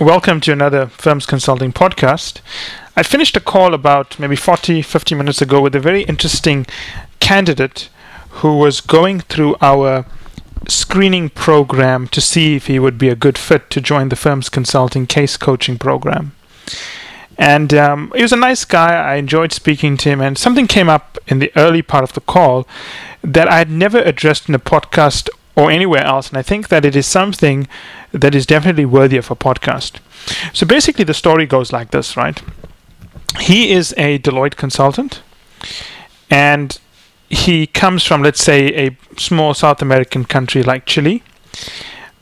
welcome to another Firms Consulting podcast. I finished a call about maybe 40, 50 minutes ago with a very interesting candidate who was going through our screening program to see if he would be a good fit to join the Firms Consulting case coaching program. And um, he was a nice guy. I enjoyed speaking to him. And something came up in the early part of the call that I had never addressed in a podcast or anywhere else. And I think that it is something that is definitely worthy of a podcast. So basically, the story goes like this, right? He is a Deloitte consultant, and he comes from, let's say, a small South American country like Chile.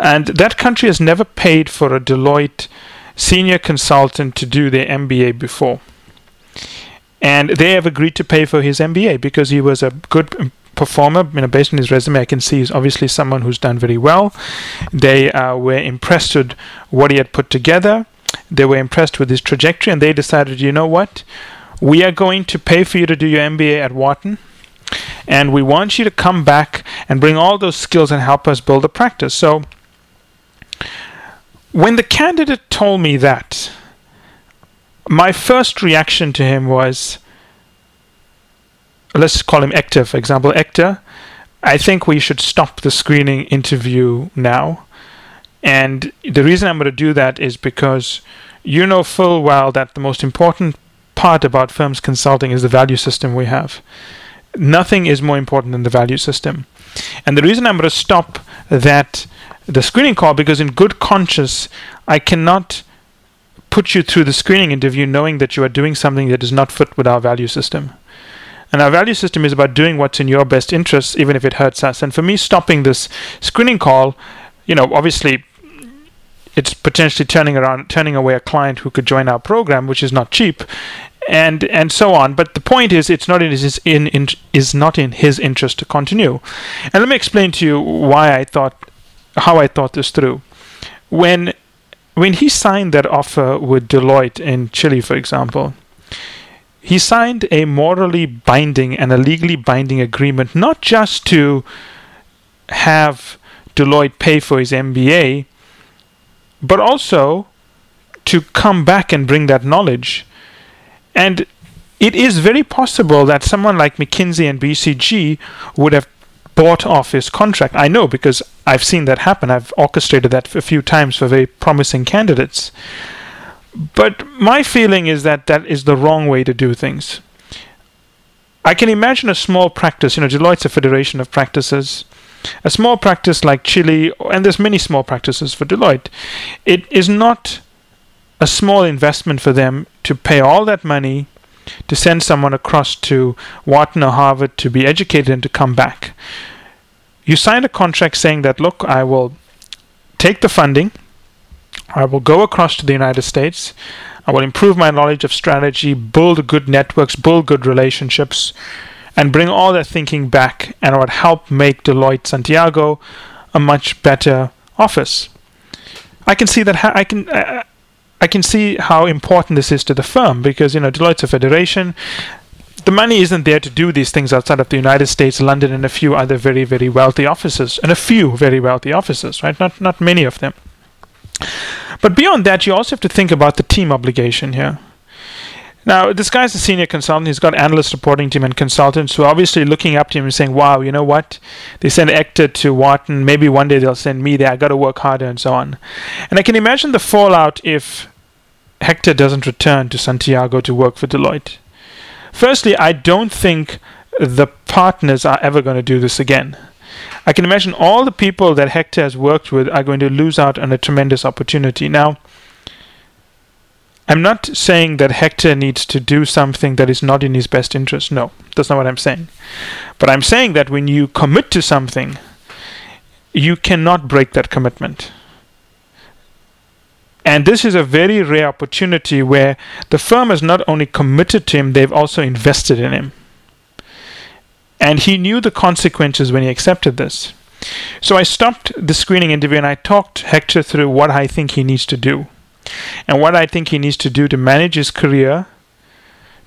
And that country has never paid for a Deloitte senior consultant to do their MBA before. And they have agreed to pay for his MBA because he was a good performer. You know, based on his resume, I can see he's obviously someone who's done very well. They uh, were impressed with what he had put together. They were impressed with his trajectory, and they decided, you know what, we are going to pay for you to do your MBA at Wharton, and we want you to come back and bring all those skills and help us build a practice. So, when the candidate told me that, my first reaction to him was let's call him Hector, for example. Hector, I think we should stop the screening interview now. And the reason I'm going to do that is because you know full well that the most important part about firms consulting is the value system we have. Nothing is more important than the value system. And the reason I'm going to stop that the screening call because in good conscience I cannot put you through the screening interview knowing that you are doing something that does not fit with our value system. And our value system is about doing what's in your best interest, even if it hurts us. And for me, stopping this screening call, you know, obviously it's potentially turning around, turning away a client who could join our program, which is not cheap, and and so on. But the point is, it's not in his in, in is not in his interest to continue. And let me explain to you why I thought how I thought this through. When when he signed that offer with Deloitte in Chile, for example, he signed a morally binding and a legally binding agreement not just to have Deloitte pay for his MBA, but also to come back and bring that knowledge. And it is very possible that someone like McKinsey and BCG would have bought off his contract. I know because I've seen that happen. I've orchestrated that a few times for very promising candidates. But my feeling is that that is the wrong way to do things. I can imagine a small practice, you know, Deloitte's a federation of practices. A small practice like Chile, and there's many small practices for Deloitte, it is not a small investment for them to pay all that money to send someone across to Wharton or Harvard to be educated and to come back. You sign a contract saying that, look, I will take the funding, I will go across to the United States. I will improve my knowledge of strategy, build good networks, build good relationships, and bring all that thinking back, and I would help make Deloitte Santiago a much better office. I can see that ha- I can. Uh, I can see how important this is to the firm because you know Deloitte's a federation. The money isn't there to do these things outside of the United States, London, and a few other very, very wealthy offices, and a few very wealthy offices, right? Not not many of them. But beyond that, you also have to think about the team obligation here. Now, this guy's a senior consultant. He's got analysts reporting him and consultants who are obviously looking up to him and saying, wow, you know what? They send Hector to Wharton. Maybe one day they'll send me there. i got to work harder and so on. And I can imagine the fallout if Hector doesn't return to Santiago to work for Deloitte. Firstly, I don't think the partners are ever going to do this again. I can imagine all the people that Hector has worked with are going to lose out on a tremendous opportunity. Now, I'm not saying that Hector needs to do something that is not in his best interest. No, that's not what I'm saying. But I'm saying that when you commit to something, you cannot break that commitment. And this is a very rare opportunity where the firm has not only committed to him, they've also invested in him. And he knew the consequences when he accepted this. So I stopped the screening interview and I talked Hector through what I think he needs to do. And what I think he needs to do to manage his career,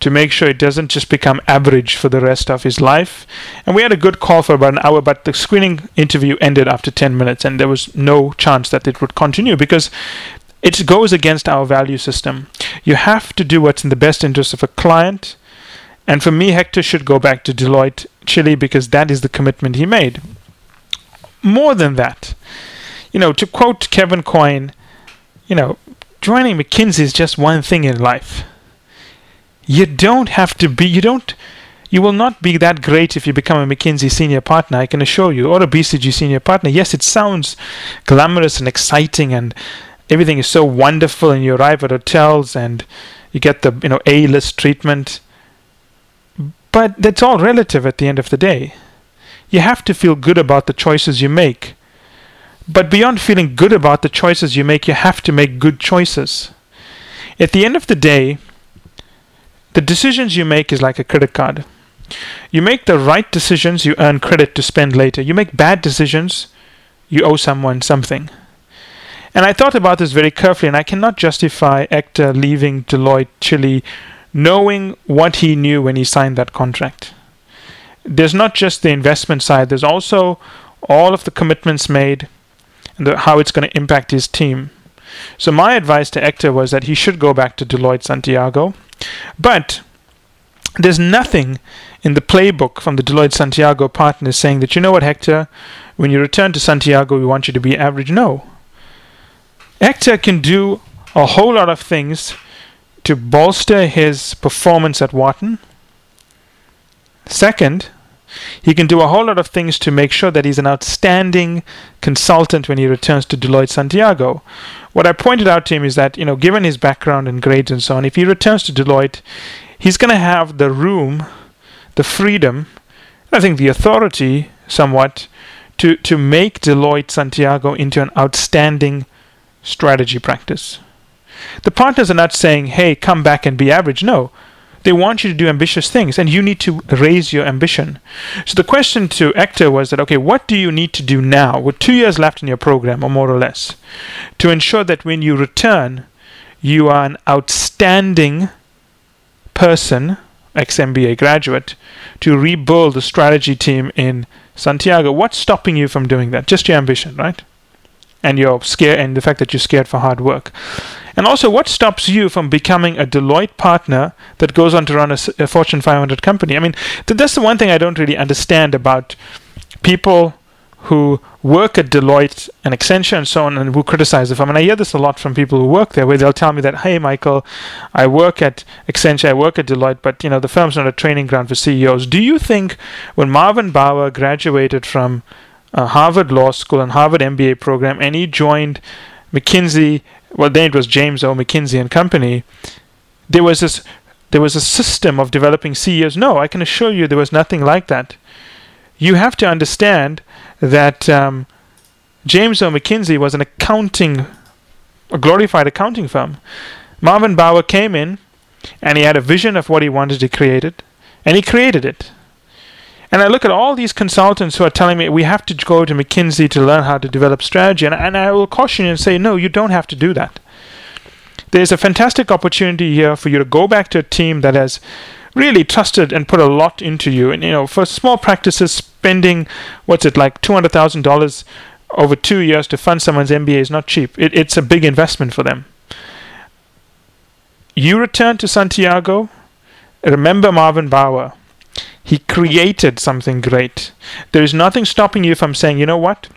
to make sure it doesn't just become average for the rest of his life. And we had a good call for about an hour, but the screening interview ended after 10 minutes, and there was no chance that it would continue because it goes against our value system. You have to do what's in the best interest of a client. And for me, Hector should go back to Deloitte Chile because that is the commitment he made. More than that, you know, to quote Kevin Coyne, you know, joining McKinsey is just one thing in life. You don't have to be, you don't, you will not be that great if you become a McKinsey senior partner, I can assure you, or a BCG senior partner. Yes, it sounds glamorous and exciting and everything is so wonderful and you arrive at hotels and you get the, you know, A-list treatment. But that's all relative at the end of the day. You have to feel good about the choices you make. But beyond feeling good about the choices you make, you have to make good choices. At the end of the day, the decisions you make is like a credit card. You make the right decisions, you earn credit to spend later. You make bad decisions, you owe someone something. And I thought about this very carefully, and I cannot justify Hector leaving Deloitte Chile knowing what he knew when he signed that contract. There's not just the investment side, there's also all of the commitments made and the, how it's going to impact his team. So, my advice to Hector was that he should go back to Deloitte Santiago. But there's nothing in the playbook from the Deloitte Santiago partners saying that, you know what, Hector, when you return to Santiago, we want you to be average. No. Hector can do a whole lot of things to bolster his performance at Wharton. Second, he can do a whole lot of things to make sure that he's an outstanding consultant when he returns to Deloitte Santiago. What I pointed out to him is that, you know, given his background and grades and so on, if he returns to Deloitte, he's going to have the room, the freedom, I think the authority somewhat to, to make Deloitte Santiago into an outstanding strategy practice. The partners are not saying, hey, come back and be average. No. They want you to do ambitious things, and you need to raise your ambition. So the question to Hector was that, okay, what do you need to do now, with two years left in your program, or more or less, to ensure that when you return, you are an outstanding person, ex MBA graduate, to rebuild the strategy team in Santiago? What's stopping you from doing that? Just your ambition, right? And your scare and the fact that you're scared for hard work. And also, what stops you from becoming a Deloitte partner that goes on to run a, a Fortune 500 company? I mean, th- that's the one thing I don't really understand about people who work at Deloitte and Accenture and so on and who criticize the firm. And I hear this a lot from people who work there where they'll tell me that, hey, Michael, I work at Accenture, I work at Deloitte, but you know, the firm's not a training ground for CEOs. Do you think when Marvin Bower graduated from uh, Harvard Law School and Harvard MBA program and he joined McKinsey well then it was James O. McKinsey and Company, there was this there was a system of developing CEOs. No, I can assure you there was nothing like that. You have to understand that um, James O. McKinsey was an accounting, a glorified accounting firm. Marvin Bower came in and he had a vision of what he wanted to create it, and he created it. And I look at all these consultants who are telling me we have to go to McKinsey to learn how to develop strategy, and, and I will caution you and say, no, you don't have to do that. There's a fantastic opportunity here for you to go back to a team that has really trusted and put a lot into you. And you know, for small practices, spending what's it like two hundred thousand dollars over two years to fund someone's MBA is not cheap. It, it's a big investment for them. You return to Santiago. Remember Marvin Bower. He created something great. There is nothing stopping you from saying, you know what?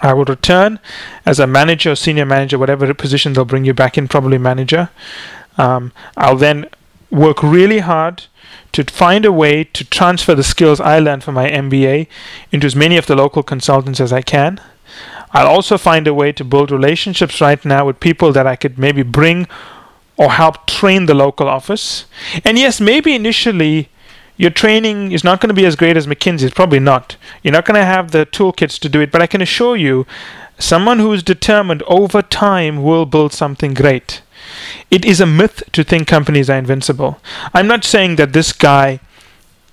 I will return as a manager, or senior manager, whatever position they'll bring you back in, probably manager. Um, I'll then work really hard to find a way to transfer the skills I learned from my MBA into as many of the local consultants as I can. I'll also find a way to build relationships right now with people that I could maybe bring or help train the local office. And yes, maybe initially your training is not going to be as great as McKinsey's, probably not. You're not going to have the toolkits to do it, but I can assure you, someone who is determined over time will build something great. It is a myth to think companies are invincible. I'm not saying that this guy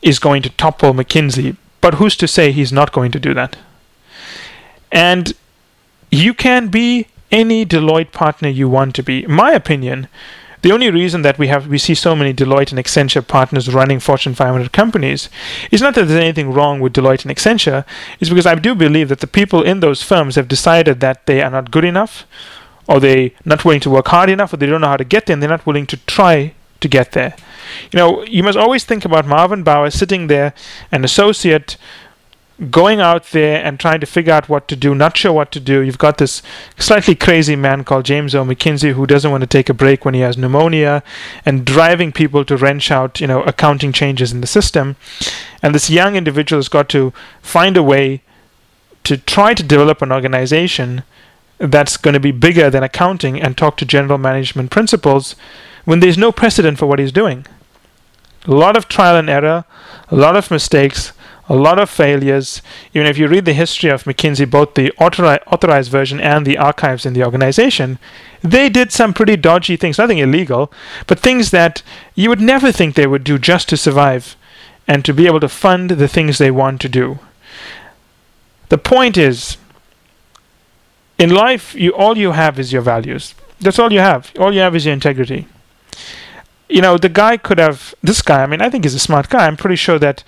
is going to topple McKinsey, but who's to say he's not going to do that? And you can be any Deloitte partner you want to be. In my opinion, the only reason that we have we see so many Deloitte and Accenture partners running Fortune 500 companies is not that there's anything wrong with Deloitte and Accenture, is because I do believe that the people in those firms have decided that they are not good enough or they're not willing to work hard enough, or they don't know how to get there, and they're not willing to try to get there. You know, you must always think about Marvin Bower sitting there, an associate, going out there and trying to figure out what to do, not sure what to do. You've got this slightly crazy man called James O. McKinsey who doesn't want to take a break when he has pneumonia and driving people to wrench out, you know, accounting changes in the system. And this young individual has got to find a way to try to develop an organization that's going to be bigger than accounting and talk to general management principles when there's no precedent for what he's doing. A lot of trial and error, a lot of mistakes, a lot of failures. Even if you read the history of McKinsey, both the authori- authorized version and the archives in the organization, they did some pretty dodgy things, nothing illegal, but things that you would never think they would do just to survive and to be able to fund the things they want to do. The point is, in life, you all you have is your values. That's all you have. All you have is your integrity you know, the guy could have this guy. I mean, I think he's a smart guy. I'm pretty sure that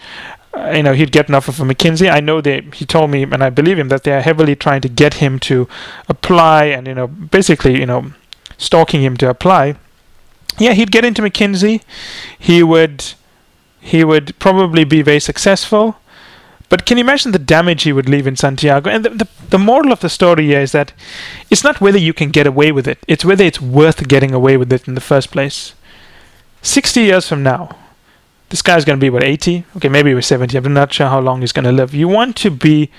you know he'd get an offer from McKinsey. I know they. He told me, and I believe him, that they are heavily trying to get him to apply, and you know, basically, you know, stalking him to apply. Yeah, he'd get into McKinsey. He would, he would probably be very successful. But can you imagine the damage he would leave in Santiago? And the, the, the, moral of the story here is that it's not whether you can get away with it, it's whether it's worth getting away with it in the first place. 60 years from now, this guy's going to be, what, 80? Okay, maybe he was 70. I'm not sure how long he's going to live. You want to be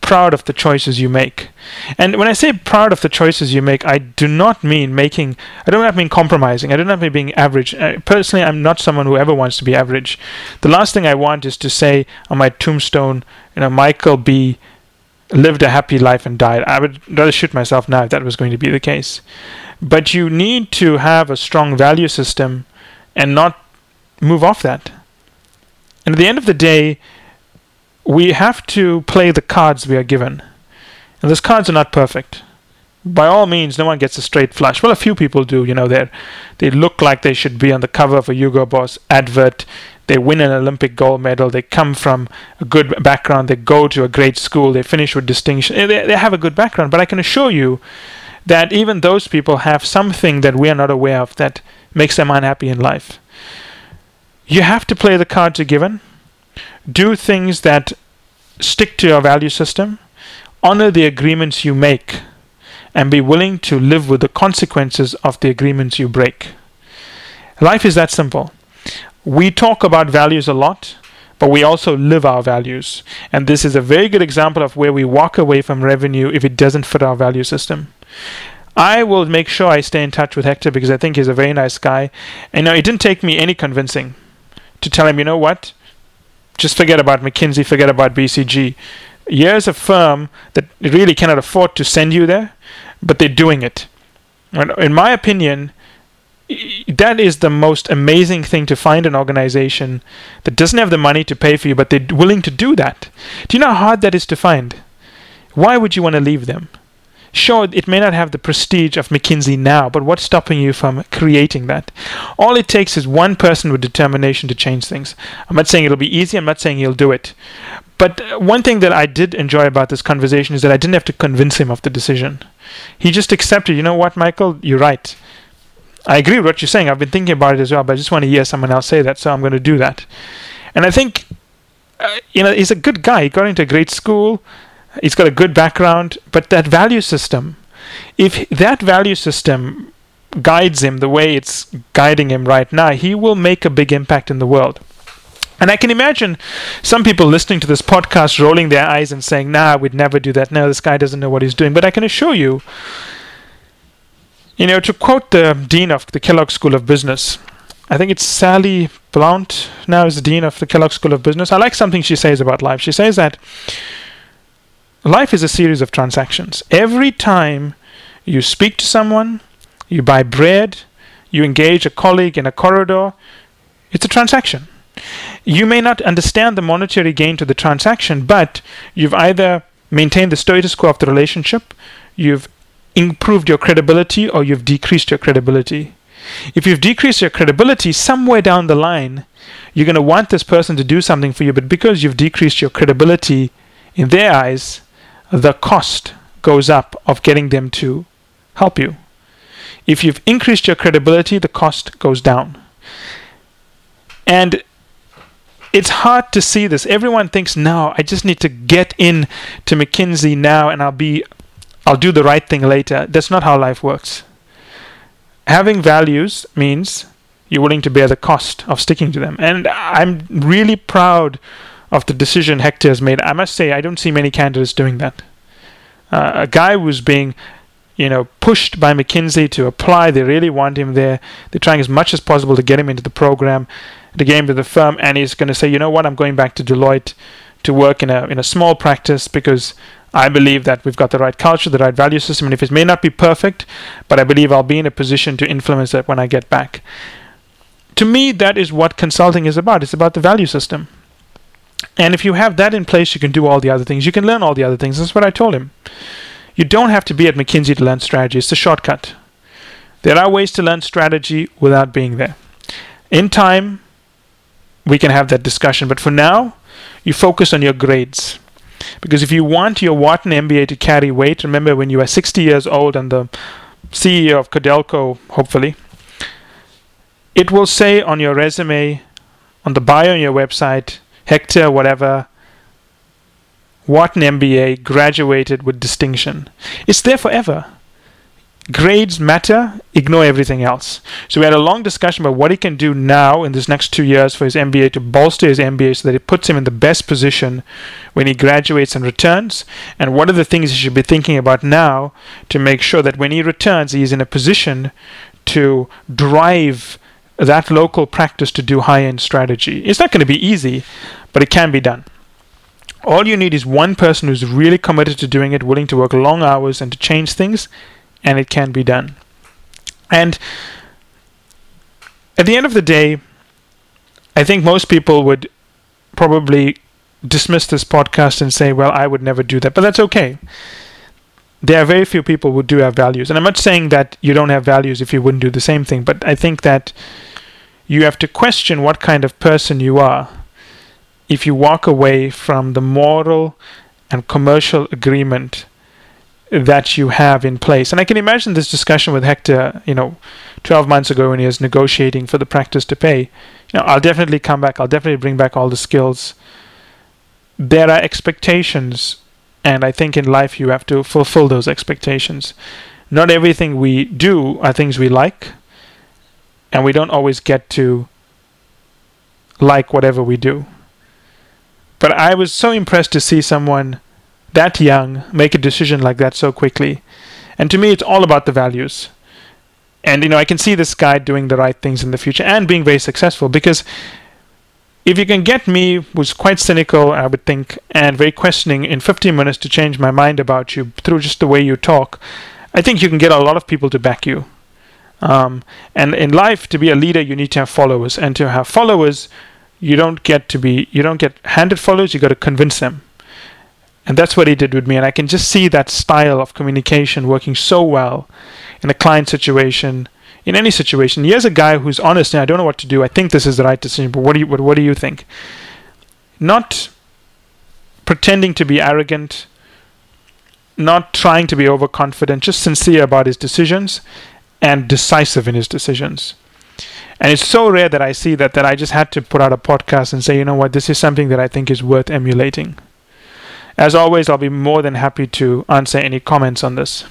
proud of the choices you make. And when I say proud of the choices you make, I do not mean making, I do not mean compromising. I do not mean being average. Personally, I'm not someone who ever wants to be average. The last thing I want is to say on my tombstone, you know, Michael B. lived a happy life and died. I would rather shoot myself now if that was going to be the case. But you need to have a strong value system and not move off that. And at the end of the day, we have to play the cards we are given. And those cards are not perfect. By all means, no one gets a straight flush. Well, a few people do. You know, they they look like they should be on the cover of a Hugo Boss advert. They win an Olympic gold medal. They come from a good background. They go to a great school. They finish with distinction. They, they have a good background. But I can assure you that even those people have something that we are not aware of that makes them unhappy in life. You have to play the cards you're given, do things that stick to your value system, honor the agreements you make, and be willing to live with the consequences of the agreements you break. Life is that simple. We talk about values a lot, but we also live our values. And this is a very good example of where we walk away from revenue if it doesn't fit our value system. I will make sure I stay in touch with Hector because I think he's a very nice guy. And know, it didn't take me any convincing to tell him, you know what? Just forget about McKinsey, forget about BCG. Here's a firm that really cannot afford to send you there, but they're doing it. In my opinion, that is the most amazing thing to find an organization that doesn't have the money to pay for you, but they're willing to do that. Do you know how hard that is to find? Why would you want to leave them? Sure, it may not have the prestige of McKinsey now, but what's stopping you from creating that? All it takes is one person with determination to change things. I'm not saying it'll be easy, I'm not saying he'll do it. But uh, one thing that I did enjoy about this conversation is that I didn't have to convince him of the decision. He just accepted, you know what, Michael, you're right. I agree with what you're saying. I've been thinking about it as well, but I just want to hear someone else say that, so I'm going to do that. And I think, uh, you know, he's a good guy. He got into a great school. He's got a good background, but that value system, if that value system guides him the way it's guiding him right now, he will make a big impact in the world. And I can imagine some people listening to this podcast rolling their eyes and saying, nah, we'd never do that. No, this guy doesn't know what he's doing. But I can assure you, you know, to quote the dean of the Kellogg School of Business, I think it's Sally Blount now is the dean of the Kellogg School of Business. I like something she says about life. She says that life is a series of transactions. Every time you speak to someone, you buy bread, you engage a colleague in a corridor, it's a transaction. You may not understand the monetary gain to the transaction, but you've either maintained the status quo of the relationship, you've improved your credibility, or you've decreased your credibility. If you've decreased your credibility, somewhere down the line, you're going to want this person to do something for you, but because you've decreased your credibility in their eyes, the cost goes up of getting them to help you If you've increased your credibility, the cost goes down. And it's hard to see this. Everyone thinks, no, I just need to get in to McKinsey now and I'll be I'll do the right thing later. That's not how life works. Having values means you're willing to bear the cost of sticking to them. And I'm really proud of the decision Hector has made. I must say, I don't see many candidates doing that. Uh, a guy who's being you know, pushed by McKinsey to apply. They really want him there. They're trying as much as possible to get him into the program, to get him to the firm, and he's going to say, you know what, I'm going back to Deloitte to work in a in a small practice because I believe that we've got the right culture, the right value system, and if it may not be perfect, but I believe I'll be in a position to influence that when I get back. To me, that is what consulting is about. It's about the value system. And if you have that in place, you can do all the other things. You can learn all the other things. That's what I told him. You don't have to be at McKinsey to learn strategy, it's a shortcut. There are ways to learn strategy without being there. In time, we can have that discussion, but for now, you focus on your grades. Because if you want your Wharton MBA to carry weight, remember when you are 60 years old and the CEO of Codelco, hopefully, it will say on your resume, on the bio on your website, Hector, whatever, Wharton MBA, graduated with distinction. It's there forever. Grades matter, ignore everything else. So we had a long discussion about what he can do now in this next two years for his MBA to bolster his MBA so that it puts him in the best position when he graduates and returns, and what are the things he should be thinking about now to make sure that when he returns, he is in a position to drive that local practice to do high end strategy. It's not going to be easy, but it can be done. All you need is one person who's really committed to doing it, willing to work long hours and to change things, and it can be done. And at the end of the day, I think most people would probably dismiss this podcast and say, well, I would never do that. But that's okay. There are very few people who do have values. And I'm not saying that you don't have values if you wouldn't do the same thing, but I think that you have to question what kind of person you are if you walk away from the moral and commercial agreement that you have in place. And I can imagine this discussion with Hector, you know, 12 months ago when he was negotiating for the practice to pay. You know, I'll definitely come back. I'll definitely bring back all the skills. There are expectations, and I think in life you have to fulfill those expectations. Not everything we do are things we like, and we don't always get to like whatever we do. But I was so impressed to see someone that young make a decision like that so quickly. And to me, it's all about the values. And you know, I can see this guy doing the right things in the future and being very successful because if you can get me, who's quite cynical, I would think, and very questioning, in 15 minutes to change my mind about you through just the way you talk, I think you can get a lot of people to back you. Um, and in life, to be a leader, you need to have followers, and to have followers, you don't get to be you don't get handed followers you got to convince them. And that's what he did with me. And i can just see that style of communication working so well in a client situation in any situation He here's a guy who's honest and i don't know what to do i think this is the right decision but what do you what, what do you think not pretending to be arrogant not trying to be overconfident just sincere about his decisions and decisive in his decisions and it's so rare that I see that that I just had to put out a podcast and say, you know what, this is something that I think is worth emulating. As always, I'll be more than happy to answer any comments on this.